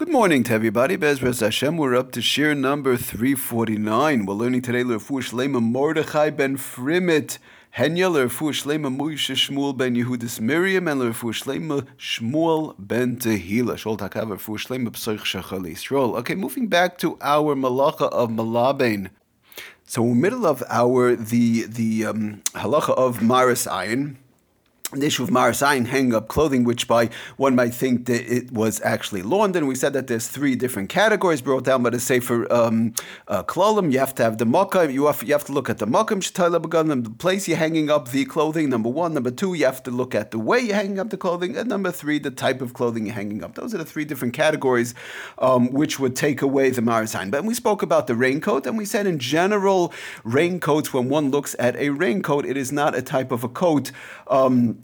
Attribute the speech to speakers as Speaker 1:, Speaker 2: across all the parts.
Speaker 1: Good morning to everybody. Bezras Hashem. We're up to shir number 349. We're learning today Lerfu Shlema Mordechai ben Frimit. Henya Lerfu Shlema Moshe Shmuel ben Yehudis Miriam and Lerfu Shlema Shmuel ben Tehila. Shol Takav Lerfu Shlema Psoich Shachali Yisrael. Okay, moving back to our Malacha of Malabin. So, in the middle of our the the um, halacha of Maris Ayin, the issue of marasayin hanging up clothing, which by one might think that it was actually lawned. And we said that there's three different categories brought down by the Sefer um, uh, You have to have the makkah. You have, you have to look at the makkah the place you're hanging up the clothing. Number one. Number two, you have to look at the way you're hanging up the clothing. And number three, the type of clothing you're hanging up. Those are the three different categories um, which would take away the marasayin. But we spoke about the raincoat, and we said in general, raincoats. When one looks at a raincoat, it is not a type of a coat. Um,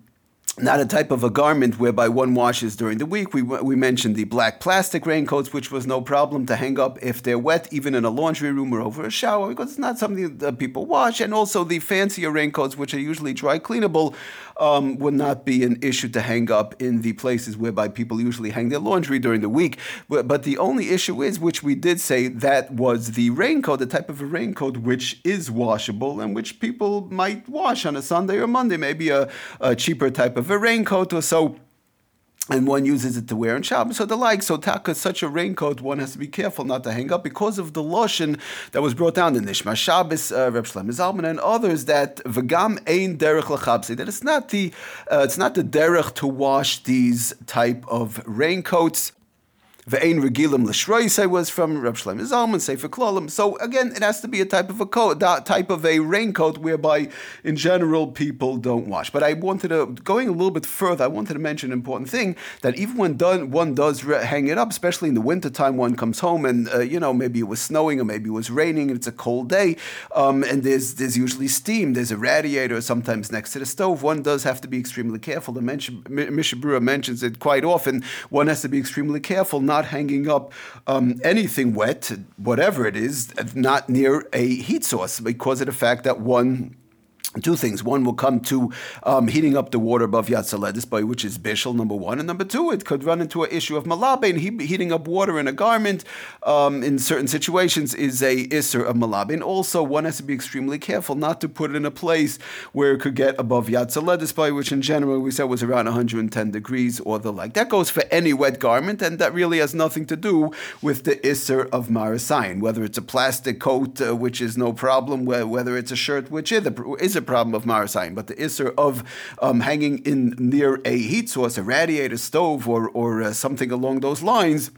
Speaker 1: not a type of a garment whereby one washes during the week. We, we mentioned the black plastic raincoats, which was no problem to hang up if they're wet, even in a laundry room or over a shower, because it's not something that people wash. And also the fancier raincoats, which are usually dry cleanable, um, would not be an issue to hang up in the places whereby people usually hang their laundry during the week. But, but the only issue is, which we did say, that was the raincoat, the type of a raincoat which is washable and which people might wash on a Sunday or Monday, maybe a, a cheaper type of a raincoat or so and one uses it to wear in Shabbos or the like. So taka, such a raincoat, one has to be careful not to hang up because of the loshin that was brought down in Nishma Shabbos, uh, Reb Shlomo Zalman, and others that v'gam ein derech lachabsi that it's not the uh, it's not the derech to wash these type of raincoats. Ve'ein regilim l'shroisei was from Reb Shlomo Zalman, Sefer Klolim. So again, it has to be a type of a coat, type of a raincoat, whereby in general people don't wash. But I wanted to going a little bit further. I wanted to mention an important thing that even when done, one does hang it up, especially in the wintertime, one comes home and uh, you know maybe it was snowing or maybe it was raining and it's a cold day, um, and there's there's usually steam. There's a radiator sometimes next to the stove. One does have to be extremely careful. The Mishnah Berurah mentions it quite often. One has to be extremely careful not not hanging up um, anything wet, whatever it is, not near a heat source because of the fact that one two things. One will come to um, heating up the water above Yad Soledes, by which is Bishul, number one. And number two, it could run into an issue of Malabin. He, heating up water in a garment um, in certain situations is a Isser of Malabin. Also, one has to be extremely careful not to put it in a place where it could get above Yad Soledes, by which in general we said was around 110 degrees or the like. That goes for any wet garment, and that really has nothing to do with the Isser of Marasayan, whether it's a plastic coat, uh, which is no problem, whether it's a shirt, which is a, is a problem of Marasayin, but the Isser of um, hanging in near a heat source, a radiator, stove, or, or uh, something along those lines.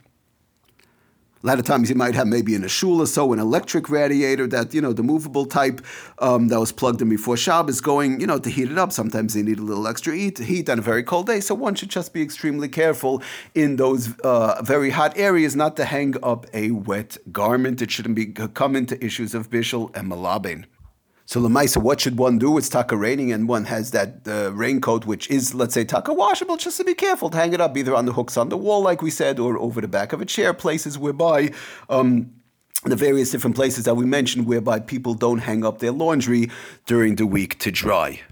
Speaker 1: A lot of times you might have maybe in a shul or so an electric radiator that, you know, the movable type um, that was plugged in before Shabbos going, you know, to heat it up. Sometimes they need a little extra heat, heat on a very cold day. So one should just be extremely careful in those uh, very hot areas not to hang up a wet garment. It shouldn't be come into issues of bishul and malabin. So Lamaisa, what should one do? It's taka raining and one has that uh, raincoat, which is, let's say, taka washable, just to be careful to hang it up either on the hooks on the wall, like we said, or over the back of a chair, places whereby um, the various different places that we mentioned whereby people don't hang up their laundry during the week to dry.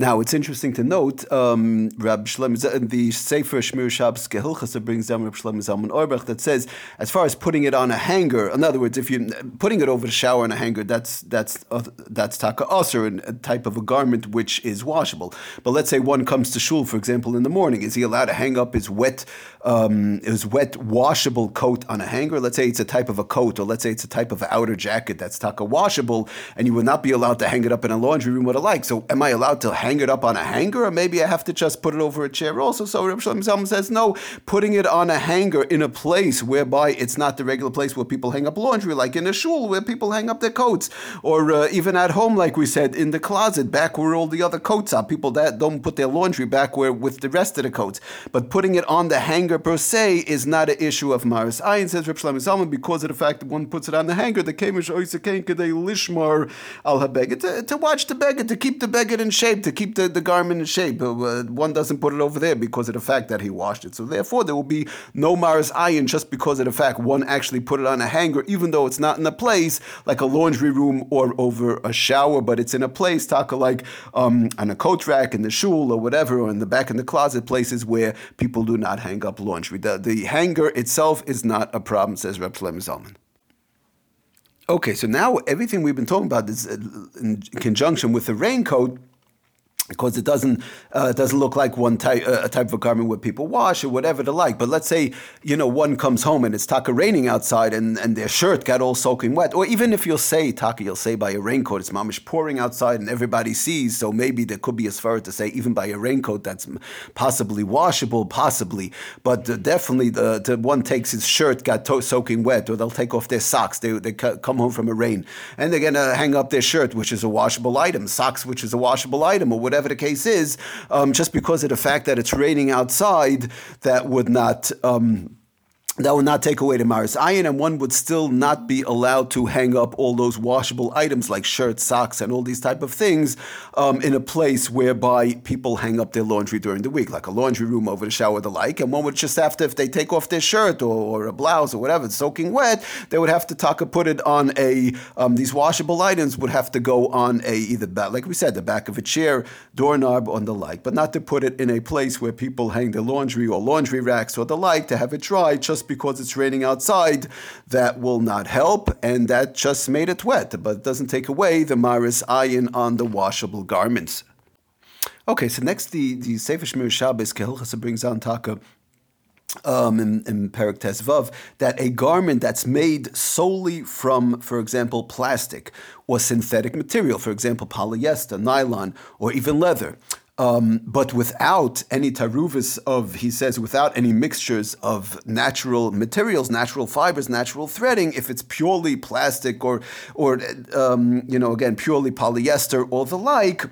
Speaker 1: Now, it's interesting to note, um, Rab Shlomo, the Sefer Shmir Shabbos Kehilchasa brings down Rab Shlomo Zalman Auerbach that says, as far as putting it on a hanger, in other words, if you're putting it over the shower in a hanger, that's that's uh, that's taka aser, a type of a garment which is washable. But let's say one comes to shul, for example, in the morning, is he allowed to hang up his wet um, his wet washable coat on a hanger? Let's say it's a type of a coat, or let's say it's a type of outer jacket that's taka washable, and you would not be allowed to hang it up in a laundry room or the like. So, am I allowed to to hang it up on a hanger, or maybe I have to just put it over a chair also. So Reb Shlomo Zalman says, no, putting it on a hanger in a place whereby it's not the regular place where people hang up laundry, like in a shul where people hang up their coats, or uh, even at home, like we said, in the closet, back where all the other coats are. People that don't put their laundry back where with the rest of the coats. But putting it on the hanger per se is not an issue of Maris Ayin, says Reb Shlomo Zalman, because of the fact that one puts it on the hanger, the Kemish Oisakain Kadei Lishmar al Habeged, to watch the beged, to keep the beged in shape, to keep the, the garment in shape. Uh, one doesn't put it over there because of the fact that he washed it. So therefore, there will be no maris ayin just because of the fact one actually put it on a hanger, even though it's not in a place like a laundry room or over a shower, but it's in a place, taka like um, on a coat rack in the shul or whatever, or in the back in the closet, places where people do not hang up laundry. The, the hanger itself is not a problem, says Reb Shlomo Zalman. Okay, so now everything we've been talking about is uh, in conjunction with the raincoat because it doesn't uh, doesn't look like one type uh, a type of garment where people wash or whatever they like. But let's say you know one comes home and it's taka raining outside and, and their shirt got all soaking wet, or even if you'll say taka, you'll say by a raincoat, it's mamish pouring outside and everybody sees. So maybe there could be as far to say even by a raincoat that's possibly washable, possibly, but uh, definitely the, the, one takes his shirt got to- soaking wet, or they'll take off their socks. They they come home from a rain and they're gonna hang up their shirt, which is a washable item, socks, which is a washable item, or whatever whatever the case is, um, just because of the fact that it's raining outside, that would not. Um, that would not take away the Maris Ayin, and one would still not be allowed to hang up all those washable items like shirts, socks, and all these type of things um, in a place whereby people hang up their laundry during the week, like a laundry room over the shower, the like. And one would just have to, if they take off their shirt or, or a blouse or whatever, it's soaking wet, they would have to taka put it on a. Um, these washable items would have to go on a either back, like we said, the back of a chair, doorknob, on the like, but not to put it in a place where people hang their laundry or laundry racks or the like to have it dry just because it's raining outside, that will not help, and that just made it wet, but it doesn't take away the maris ayin on the washable garments. Okay, so next the the Sefer Shmir Shabbos Kehilchasa brings on taka um, in, in Tesvav, that a garment that's made solely from, for example, plastic or synthetic material, for example, polyester, nylon, or even leather, um, but without any taruvis of, he says, without any mixtures of natural materials, natural fibers, natural threading, if it's purely plastic or, or um, you know, again, purely polyester or the like,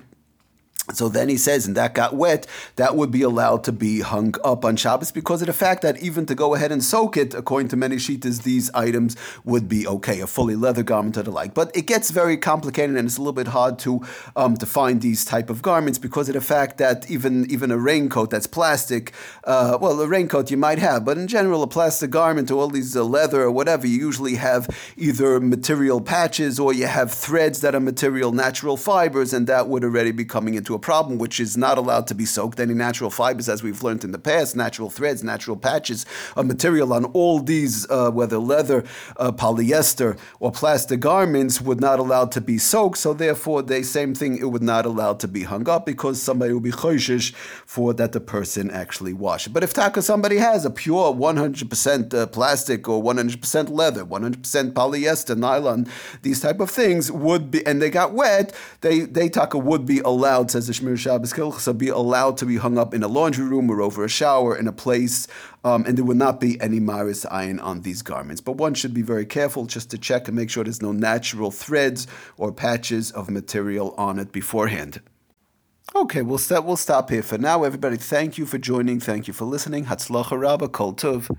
Speaker 1: so then he says, and that got wet, that would be allowed to be hung up on Shabbos because of the fact that even to go ahead and soak it, according to many shitas, these items would be okay, a fully leather garment or the like. But it gets very complicated and it's a little bit hard to um, to find these type of garments because of the fact that even even a raincoat that's plastic, uh, well, a raincoat you might have, but in general, a plastic garment or all these uh, leather or whatever, you usually have either material patches or you have threads that are material, natural fibers, and that would already be coming into a problem, which is not allowed to be soaked. Any natural fibers, as we've learned in the past, natural threads, natural patches of material on all these, uh, whether leather, uh, polyester, or plastic garments, would not allowed to be soaked. So therefore, the same thing, it would not allowed to be hung up because somebody would be choishish for that the person actually washed. But if taka somebody has a pure 100% uh, plastic or 100% leather, 100% polyester, nylon, these type of things would be, and they got wet, they they taka would be allowed, says the Shmir Shabbos Kehilchasa, be allowed to be hung up in a laundry room or over a shower in a place, um, and there would not be any maris ayin on these garments. But one should be very careful just to check and make sure there's no natural threads or patches of material on it beforehand. Okay, we'll stop, we'll stop here for now. Everybody, thank you for joining. Thank you for listening. Hatzlacha Rabba Kol Tov.